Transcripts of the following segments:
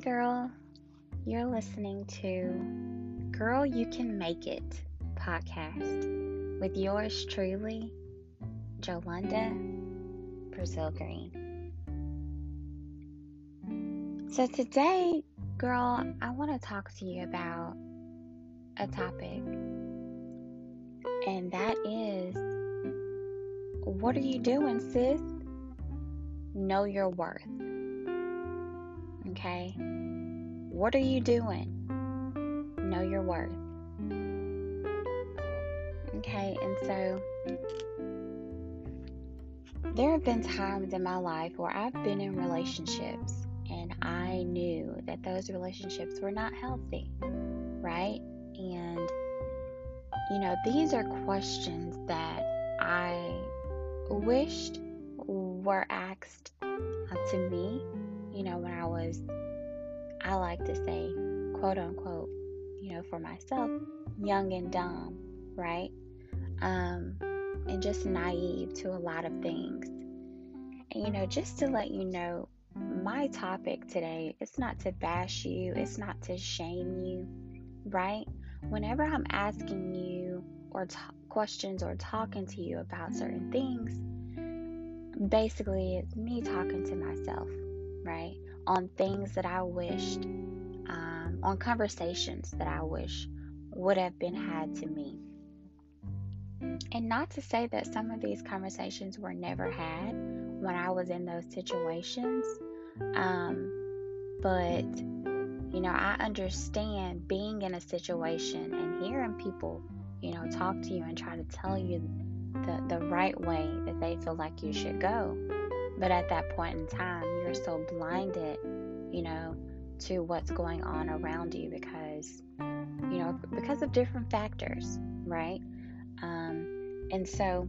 Girl. You're listening to Girl You Can Make It podcast with yours truly, Jolanda Brazil Green. So, today, girl, I want to talk to you about a topic, and that is what are you doing, sis? Know your worth. Okay? What are you doing? Know your worth. Okay, and so there have been times in my life where I've been in relationships and I knew that those relationships were not healthy, right? And, you know, these are questions that I wished were asked uh, to me, you know, when I was, I like to say, quote unquote, you know, for myself, young and dumb, right? Um, and just naive to a lot of things. And, you know, just to let you know, my topic today, it's not to bash you, it's not to shame you, right? Whenever I'm asking you or t- questions or talking to you about certain things, basically it's me talking to myself, right? On things that I wished, um, on conversations that I wish would have been had to me. And not to say that some of these conversations were never had when I was in those situations, um, but you know, I understand being in a situation and hearing people, you know, talk to you and try to tell you the, the right way that they feel like you should go. But at that point in time, you're so blinded, you know, to what's going on around you because, you know, because of different factors, right? Um, and so,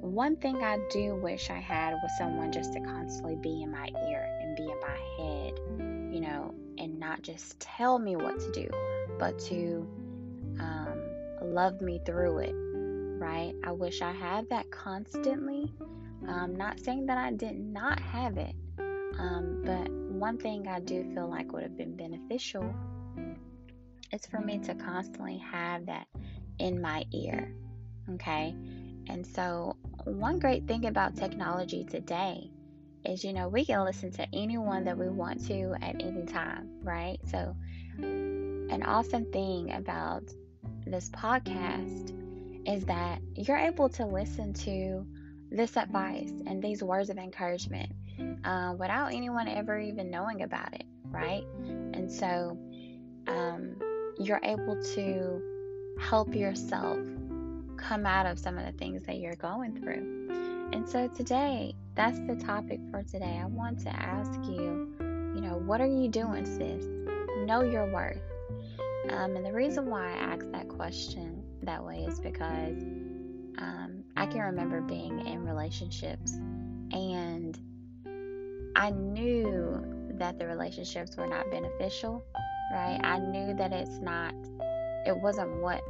one thing I do wish I had was someone just to constantly be in my ear and be in my head, you know, and not just tell me what to do, but to um, love me through it right? I wish I had that constantly. Um, not saying that I did not have it, um, but one thing I do feel like would have been beneficial is for me to constantly have that in my ear. Okay. And so, one great thing about technology today is, you know, we can listen to anyone that we want to at any time, right? So, an awesome thing about this podcast is that you're able to listen to this advice and these words of encouragement uh, without anyone ever even knowing about it, right? And so um, you're able to help yourself come out of some of the things that you're going through. And so today, that's the topic for today. I want to ask you, you know, what are you doing, sis? Know your worth. Um, and the reason why I ask that question that way is because um, I can remember being in relationships and I knew that the relationships were not beneficial, right? I knew that it's not, it wasn't what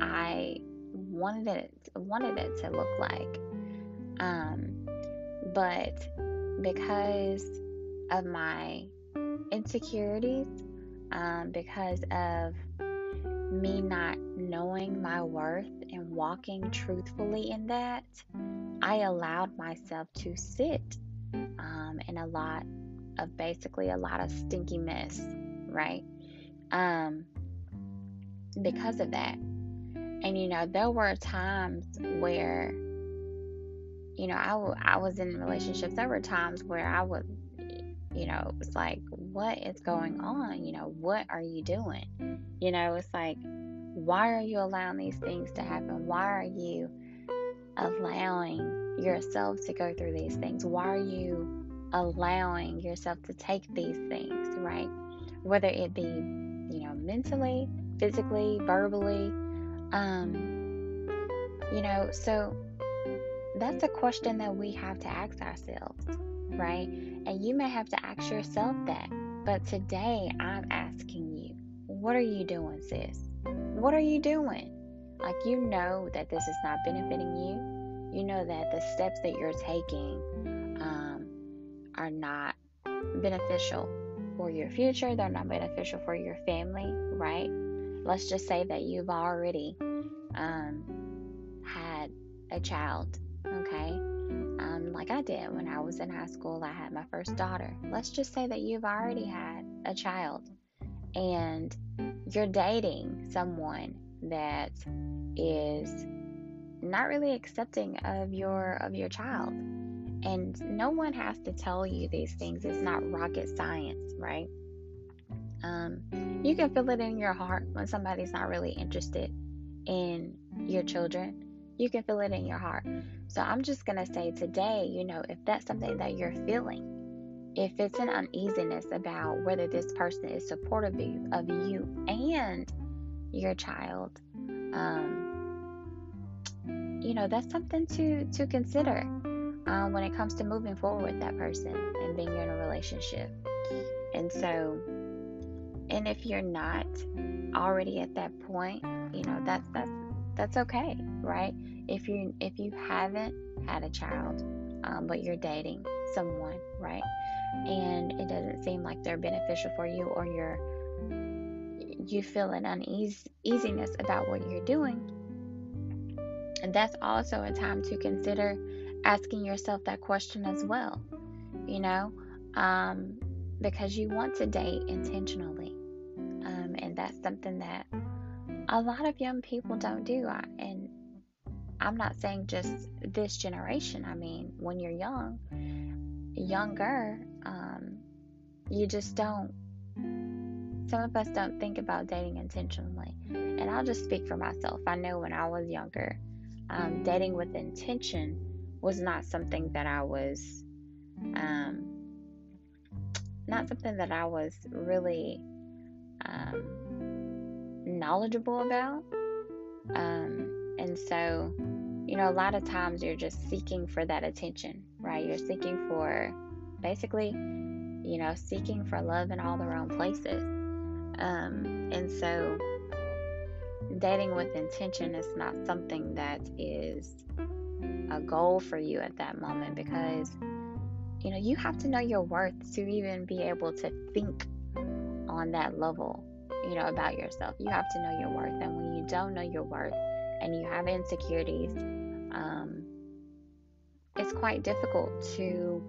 I wanted it wanted it to look like. Um, but because of my insecurities, um, because of me not knowing my worth walking truthfully in that, I allowed myself to sit um, in a lot of basically a lot of stinky mess, right? Um, because of that. And you know, there were times where, you know, I, w- I was in relationships. There were times where I would, you know, it was like, what is going on? You know, what are you doing? You know, it's like, why are you allowing these things to happen? Why are you allowing yourself to go through these things? Why are you allowing yourself to take these things, right? Whether it be, you know, mentally, physically, verbally, um, you know, so that's a question that we have to ask ourselves, right? And you may have to ask yourself that. But today I'm asking you, what are you doing, sis? What are you doing? Like, you know that this is not benefiting you. You know that the steps that you're taking um, are not beneficial, for your future, they're not beneficial for your family, right? Let's just say that you've already um, had a child, okay? Um, like I did when I was in high school, I had my first daughter. Let's just say that you've already had a child and you're dating someone that is not really accepting of your of your child. And no one has to tell you these things. It's not rocket science right? Um, you can feel it in your heart when somebody's not really interested in your children. You can feel it in your heart. So i'm just going to say today you know if that's something that you're feeling if it's an uneasiness about whether this person is supportive of you and your child um, you know that's something to to consider um, when it comes to moving forward with that person and being in a relationship. And so and if you're not already at that point you know that's that's that's okay right? If you if you haven't had a child um, but you're dating someone right and it doesn't seem like they're beneficial for you or you're you feel an uneasiness about what you're doing and that's also a time to consider asking yourself that question as well, you know, um, because you want to date intentionally. Um, and that's something that a lot of young people don't do. I, and I'm not saying just this generation, I mean, when you're young, younger, you just don't. Some of us don't think about dating intentionally. And I'll just speak for myself. I know when I was younger, um, dating with intention was not something that I was, um, not something that I was really um, knowledgeable about. Um, and so, you know, a lot of times you're just seeking for that attention, right? You're seeking for basically, you know, seeking for love in all the wrong places. Um, and so, dating with intention is not something that is a goal for you at that moment because you know you have to know your worth to even be able to think on that level you know about yourself. You have to know your worth. And when you don't know your worth and you have insecurities um, it's quite difficult to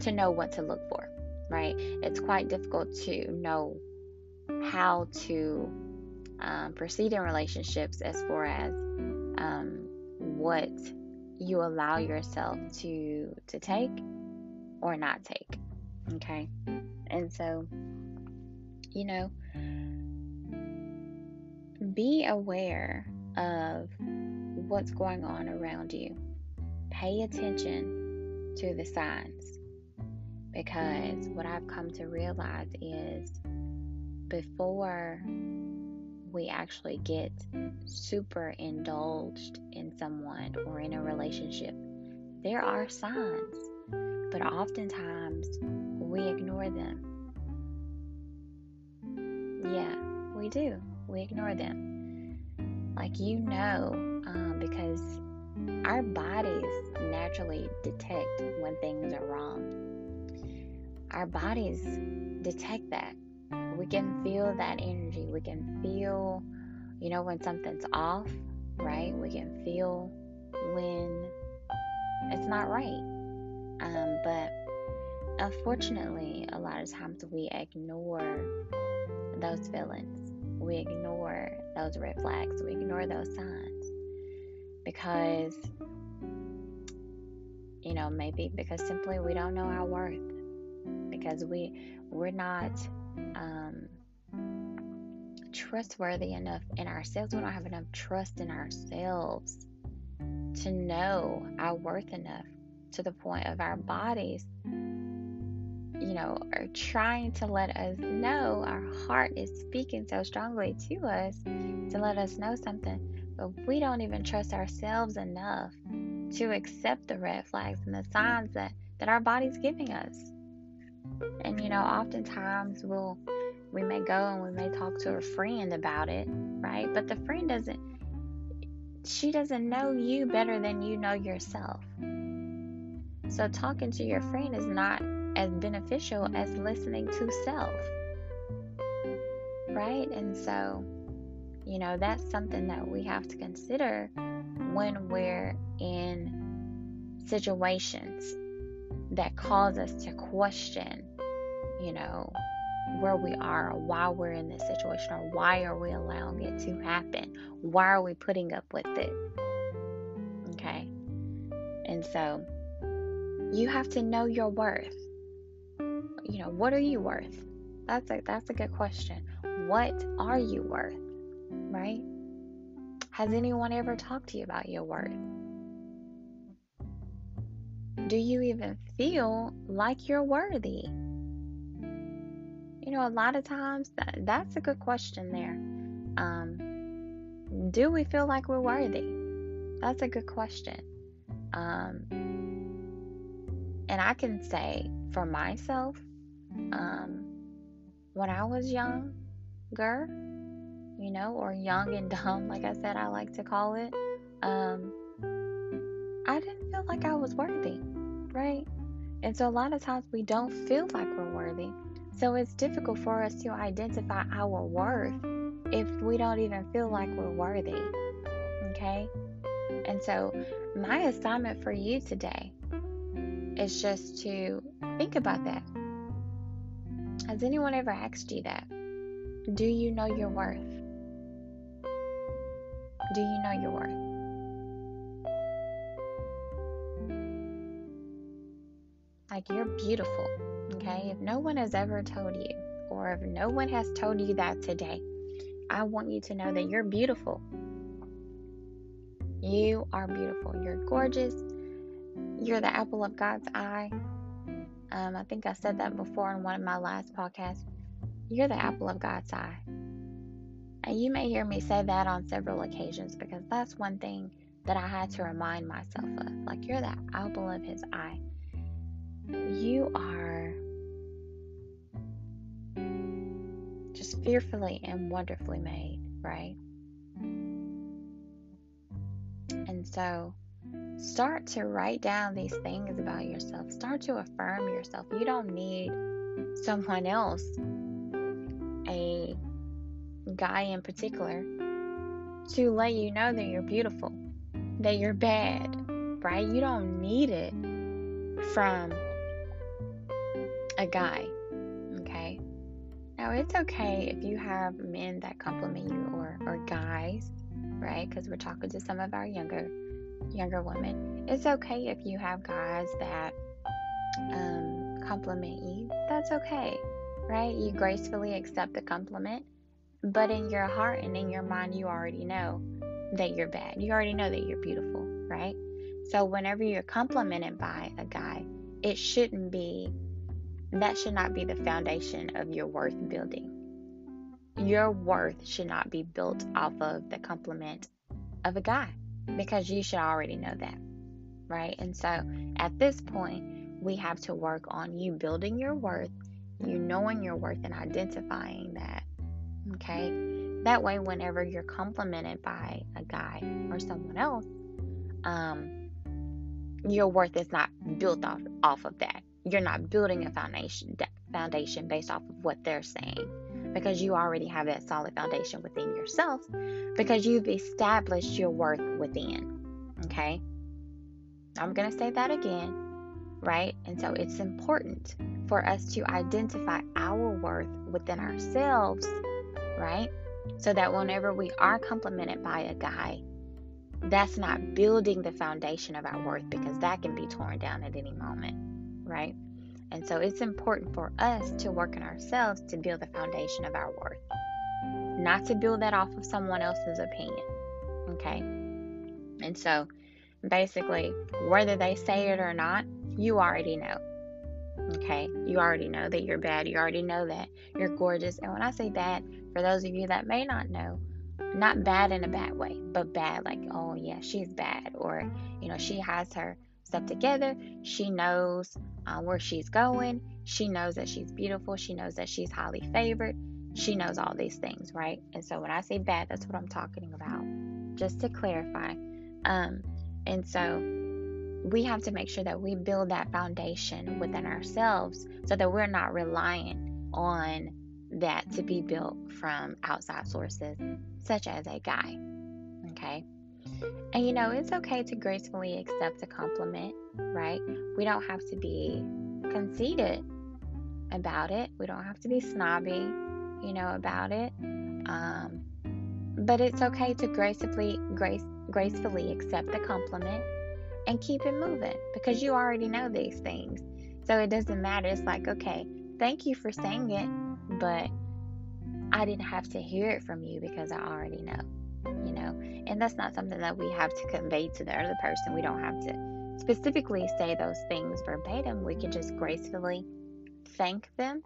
to know what to look for right? It's quite difficult to know how to um, proceed in relationships as far as um, what you allow yourself to to take or not take okay? And so you know be aware of what's going on around you. Pay attention to the signs because what I've come to realize is before we actually get super indulged in someone or in a relationship, there are signs, but oftentimes we ignore them. Yeah, we do. We ignore them. Like you know, um, because our bodies naturally detect when things are wrong. Our bodies detect that we can feel that energy. We can feel, you know, when something's off, right? We can feel when it's not right. Um, but unfortunately, a lot of times we ignore those feelings. We ignore those red flags. We ignore those signs because, you know, maybe because simply we don't know our worth. Because we we're not um, trustworthy enough in ourselves. We don't have enough trust in ourselves to know our worth enough to the point of our bodies, you know, are trying to let us know. Our heart is speaking so strongly to us to let us know something, but we don't even trust ourselves enough to accept the red flags and the signs that, that our body's giving us. And you know, oftentimes we'll we may go and we may talk to a friend about it, right? But the friend doesn't she doesn't know you better than you know yourself. So talking to your friend is not as beneficial as listening to self. Right? And so, you know, that's something that we have to consider when we're in situations that cause us to question, you know, where we are or why we're in this situation or why are we allowing it to happen? Why are we putting up with it? Okay. And so you have to know your worth. You know, what are you worth? That's a that's a good question. What are you worth? Right? Has anyone ever talked to you about your worth? Do you even feel like you're worthy? You know, a lot of times that, that's a good question there. Um, do we feel like we're worthy? That's a good question. Um, and I can say for myself, um, when I was younger, you know, or young and dumb, like I said, I like to call it, um, I didn't feel like I was worthy, right? And so a lot of times we don't feel like we're worthy so it's difficult for us to identify our worth if we don't even feel like we're worthy. Okay? And so my assignment for you today is just to think about that. Has anyone ever asked you that? Do you know your worth? Do you know your worth? Like you're beautiful. Okay, if no one has ever told you, or if no one has told you that today, I want you to know that you're beautiful. You are beautiful. You're gorgeous. You're the apple of God's eye. Um, I think I said that before in one of my last podcasts. You're the apple of God's eye. And you may hear me say that on several occasions because that's one thing that I had to remind myself of. Like, you're the apple of His eye. You are just fearfully and wonderfully made, right? And so start to write down these things about yourself. Start to affirm yourself. You don't need someone else, a guy in particular, to let you know that you're beautiful, that you're bad, right? You don't need it from a guy. Okay. Now it's okay if you have men that compliment you or or guys, right? Because we're talking to some of our younger younger women. It's okay if you have guys that um, compliment you. That's okay, right? You gracefully accept the compliment, but in your heart and in your mind, you already know that you're bad. You already know that you're beautiful, right? So whenever you're complimented by a guy, it shouldn't be that should not be the foundation of your worth building. Your worth should not be built off of the compliment of a guy because you should already know that, right? And so at this point, we have to work on you building your worth, you knowing your worth, and identifying that, okay? That way, whenever you're complimented by a guy or someone else, um, your worth is not built off off of that you're not building a mm-hmm. foundation foundation based off of what they're saying because you already have that solid foundation within yourself because you've established your worth within. Okay? I'm going to say that again, right? And so it's important for us to identify our worth within ourselves, right? So that whenever we are complimented by a guy, that's not building the foundation of our worth because that can be torn down at any moment right? And so it's important for us to work on ourselves to build the foundation of our worth, not to build that off of someone else's opinion, okay? And so basically, whether they say it or not, you already know. Okay, you already know that you're bad. You already know that you're gorgeous. And when I say bad, for those of you that may not know, not bad in a bad way, but bad like, oh yeah, she's bad, or you know, she has her stuff together. She knows uh, where she's going. She knows that she's beautiful. She knows that she's highly favored. She knows all these things, right? And so when I say bad, that's what I'm talking about. Just to clarify. Um, and so we have to make sure that we build that foundation within ourselves so that we're not reliant on that to be built from outside sources, such as a guy. Okay. And you know, it's okay to gracefully accept a compliment, right? We don't have to be conceited about it, we don't have to be snobby, you know, about it. Um, but it's okay to gracefully, grace, gracefully accept the compliment and keep it moving because you already know these things. So it doesn't matter. It's like, okay, thank you for saying it, but I didn't have to hear it from you because I already know, you know. And that's not something that we have to convey to the other person. We don't have to specifically say those things verbatim. We can just gracefully thank them.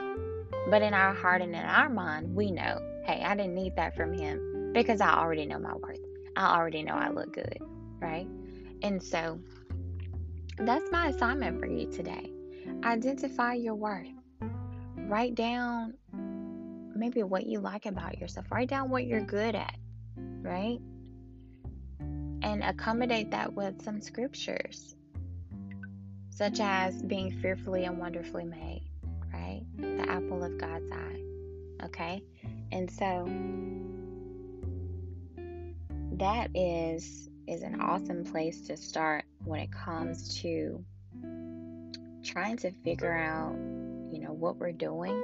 But in our heart and in our mind, we know, hey, I didn't need that from him because I already know my worth. I already know I look good, right? And so that's my assignment for you today. Identify your worth. Write down maybe what you like about yourself. Write down what you're good at, right? And accommodate that with some scriptures, such as being fearfully and wonderfully made, right? The apple of God's eye. Okay? And so that is is an awesome place to start when it comes to trying to figure out, you know, what we're doing,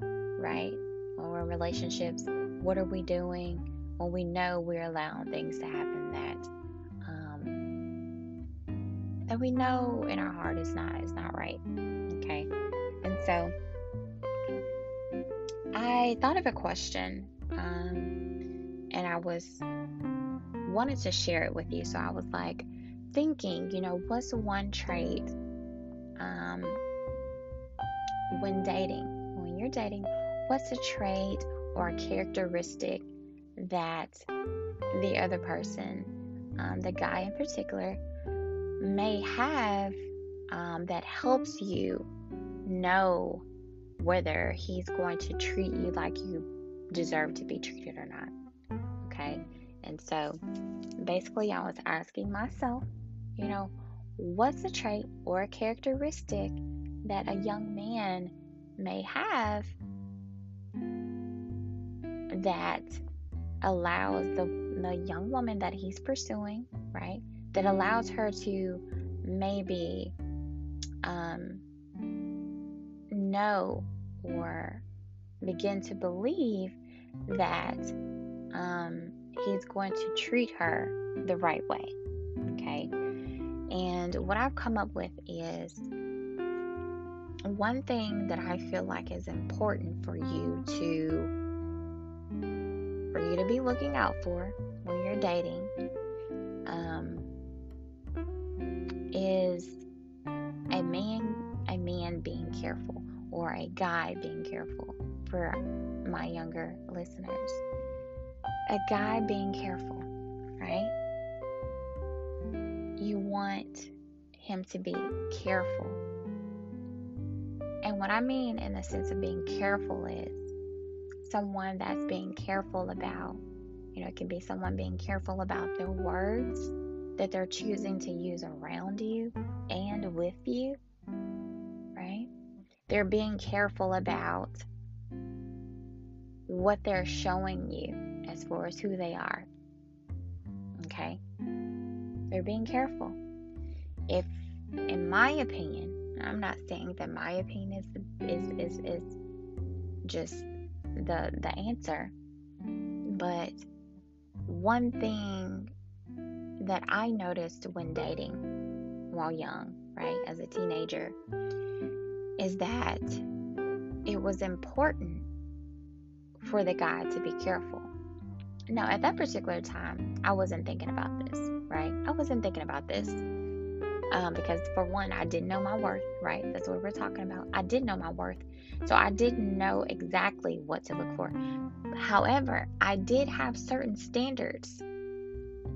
right? Or relationships, what are we doing when we know we're allowing things to happen that um, that we know in our heart is not is not right. Okay, and so I thought of a question, um, and I was wanted to share it with you. So I was like thinking, you know, what's one trait um, when dating? When you're dating, what's a trait or a characteristic that the other person, um, the guy in particular, may have um, that helps you know whether he's going to treat you like you deserve to be treated or not. Okay. And so basically, I was asking myself, you know, what's a trait or a characteristic that a young man may have that allows the, the young woman that he's pursuing, right? That allows her to maybe um, know or begin to believe that um, he's going to treat her the right way. Okay. And what I've come up with is one thing that I feel like is important for you to for you to be looking out for when you're dating um, is a man a man being careful or a guy being careful for my younger listeners a guy being careful, right? You want him to be careful. And what I mean in the sense of being careful is someone that's being careful about, you know, it can be someone being careful about their words that they're choosing to use around you and with you, right? They're being careful about what they're showing you as far as who they are. Okay? They're being careful. If, in my opinion, I'm not saying that my opinion is is is, is just the the answer, but one thing that I noticed when dating while young, right, as a teenager, is that it was important for the guy to be careful. Now, at that particular time, I wasn't thinking about this, right? I wasn't thinking about this um, because, for one, I didn't know my worth, right? That's what we're talking about. I didn't know my worth. So I didn't know exactly what to look for. However, I did have certain standards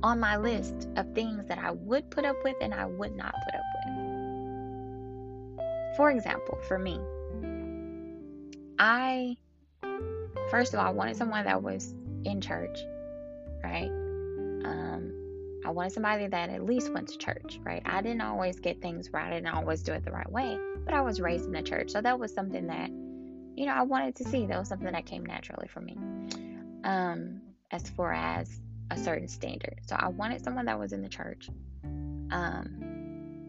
on my list of things that I would put up with and I would not put up with. For example, for me, I, first of all, I wanted someone that was in church, right? Um, I wanted somebody that at least went to church, right? I didn't always get things right. I didn't always do it the right way, but I was raised in the church. So that was something that, you know, I wanted to see. That was something that came naturally for me. Um, as far as a certain standard. So I wanted someone that was in the church. Um,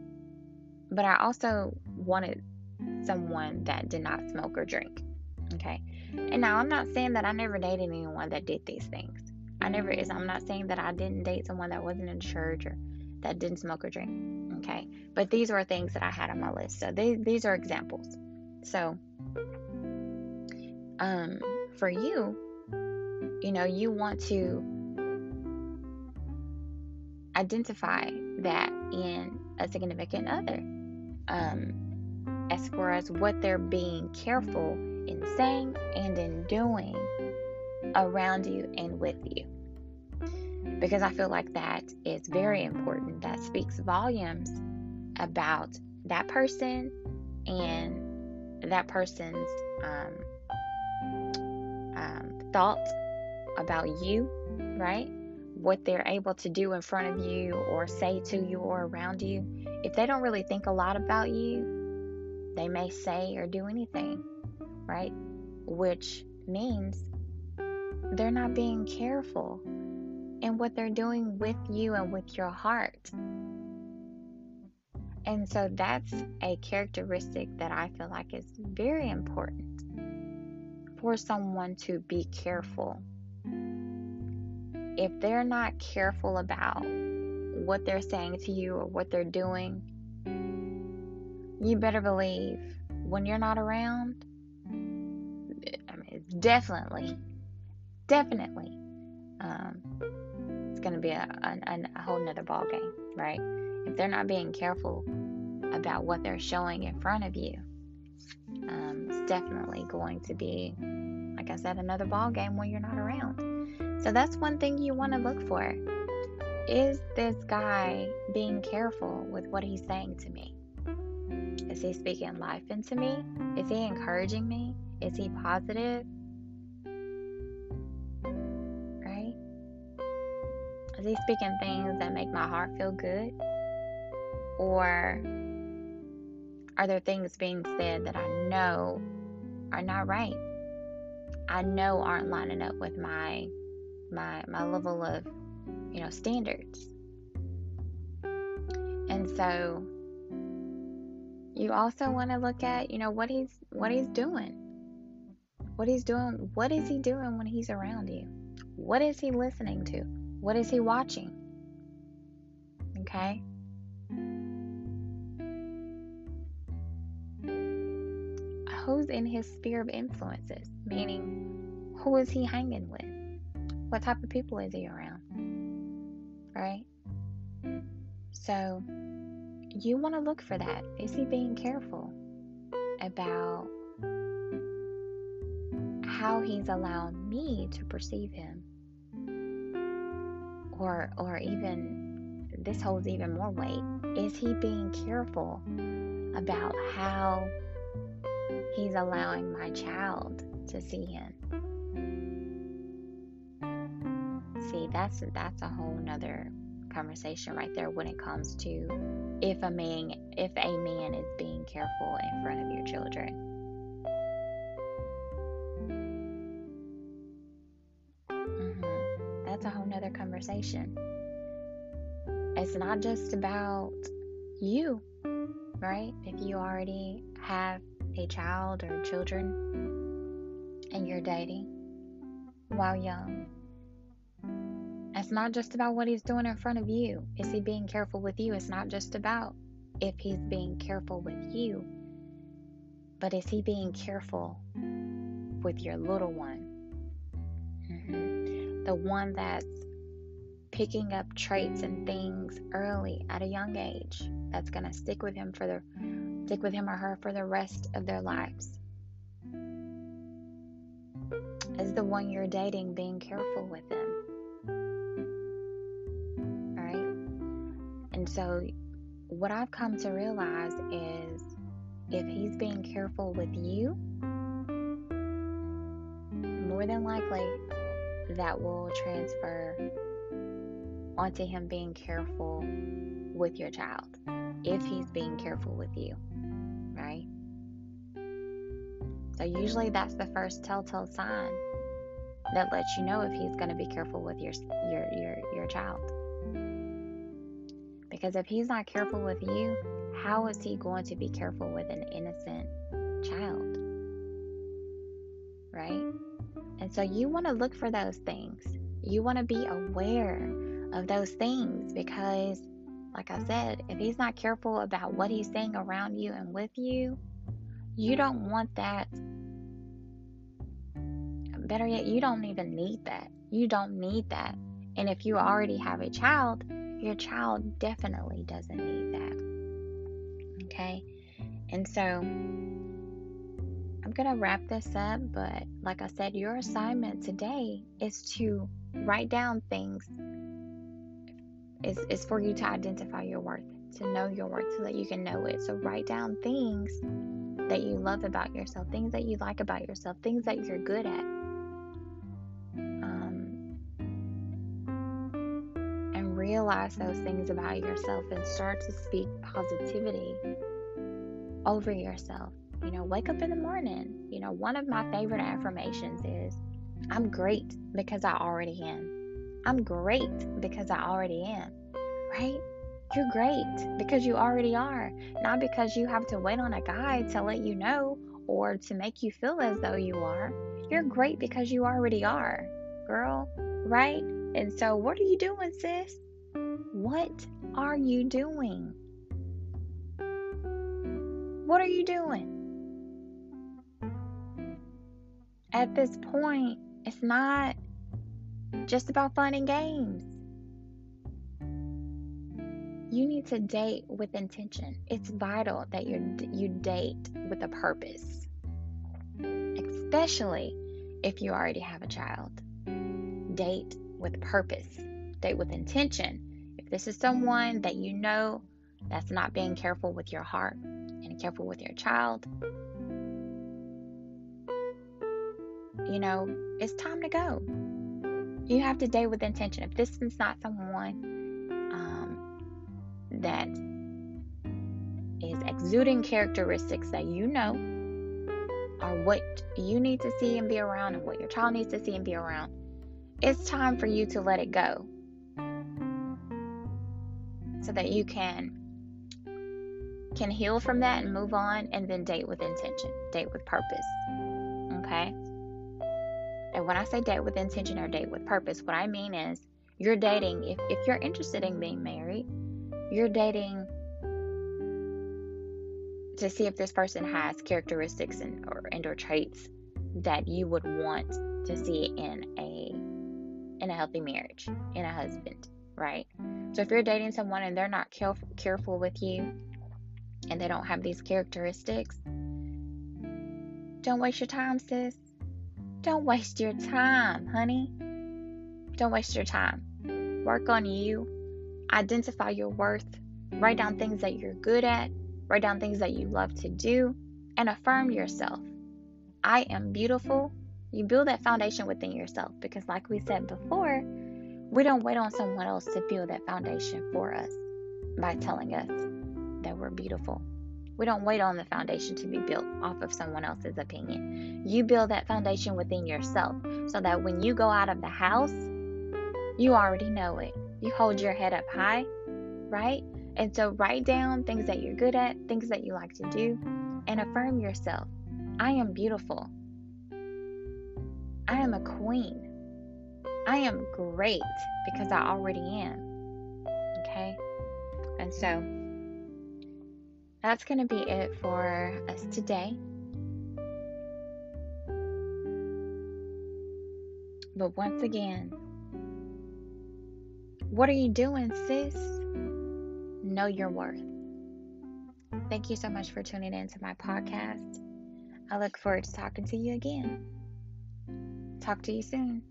but I also wanted someone that did not smoke or drink. Okay. And now I'm not saying that I never dated anyone that did these things. I never is. I'm not saying that I didn't date someone that wasn't in church or that didn't smoke or drink. Okay. But these were things that I had on my list. So these these are examples. So um for you, you know, you want to identify that in a significant other. Um, as far as what they're being careful in saying and in doing around you and with you. Because I feel like that is very important. That speaks volumes about that person and that person's um, um, thoughts about you, right? What they're able to do in front of you or say to you or around you. If they don't really think a lot about you, they may say or do anything, right? Which means they're not being careful in what they're doing with you and with your heart. And so that's a characteristic that I feel like is very important for someone to be careful. If they're not careful about what they're saying to you or what they're doing, you better believe when you're not around, I mean, it's definitely definitely um, it's going to be a, a, a whole nother ball game, right? If they're not being careful about what they're showing in front of you, um, it's definitely going to be, like I said, another ball game when you're not around. So that's one thing you want to look for. Is this guy being careful with what he's saying to me? Is he speaking life into me? Is he encouraging me? Is he positive? Is he speaking things that make my heart feel good? Or are there things being said that I know are not right? I know aren't lining up with my my my level of, you know, standards. And so you also want to look at, you know, what he's what he's doing. What he's doing, what is he doing when he's around you? What is he listening to? What is he watching? Okay? Who's in his sphere of influences? Meaning, who is he hanging with? What type of people is he around? Right? So, you want to look for that. Is he being careful about how he's allowed me to perceive him? Or or even this holds even more weight is he being careful about how he's allowing my child to see him? See that's that's a whole nother conversation right there when it comes to if a man if a man is being careful in front of your children conversation. It's not just about you, right? If you already have a child or children and you're dating while young, it's not just about what he's doing in front of you. Is he being careful with you? It's not just about if he's being careful with you, but is he being careful with your little one? Mm-hmm. The one that's picking up traits and things early at a young age that's going to stick with him for the stick with him or her for the rest of their lives. Is the one you're dating being careful with them. Right and so what i've come to realize is if he's being careful with you more than likely that will transfer onto him being careful with your child if he's being careful with you, right? So, usually that's the first telltale sign that lets you know if he's going to be careful with your, your, your, your child. Because if he's not careful with you, how is he going to be careful with an innocent child? Right? And so you want to look for those things. You want to be aware of those things because, like I said, if he's not careful about what he's saying around you and with you, you don't want that. Better yet, you don't even need that. You don't need that. And if you already have a child, your child definitely doesn't need that. Okay? And so I'm going to wrap this up, but like I said, your assignment today is to write down things. Is is for you to identify your worth, to know your worth so that you can know it. So write down things that you love about yourself, things that you like about yourself, things that you're good at. Um, and realize those things about yourself and start to speak positivity over yourself you know, wake up in the morning. You know, one of my favorite affirmations is I'm great because I already am. I'm great because I already am. Right? You're great because you already are. Not because you have to wait on a guy to let you know or to make you feel as though you are. You're great because you already are, girl. Right? And so, what are you doing, sis? What are you doing? What are you doing? at this point, it's not just about fun and games. You need to date with intention. It's vital that you you date with a purpose. Especially if you already have a child. Date with purpose. Date with intention. If this is someone that you know that's not being careful with your heart and careful with your child, you know, it's time to go. You have to date with intention. If this is not someone um, that is exuding characteristics that you know are what you need to see and be around and what your child needs to see and be around, it's time for you to let it go so that you can can heal from that and move on and then date with intention, date with purpose. Okay? When I say date with intention or date with purpose, what I mean is you're dating, if, if you're interested in being married, you're dating to see if this person has characteristics and or, and or traits that you would want to see in a in a healthy marriage, in a husband, right? So if you're dating someone and they're not careful careful with you and they don't have these characteristics, don't waste your time, sis. Don't waste your time, honey. Don't waste your time. Work on you. Identify your worth. Write down things that you're good at. Write down things that you love to do. And affirm yourself. I am beautiful. You build that foundation within yourself because, like we said before, we don't wait on someone else to build that foundation for us by telling us that we're beautiful. We don't wait on the foundation to be built off of someone else's opinion. You build that foundation within yourself so that when you go out of the house, you already know it. You hold your head up high, right? And so write down things that you're good at, things that you like to do, and affirm yourself. I am beautiful. I am a queen. I am great because I already am. Okay? And so that's going to be it for us today. But once again, what are you doing, sis? Know your worth. Thank you so much for tuning in to my podcast. I look forward to talking to you again. Talk to you soon.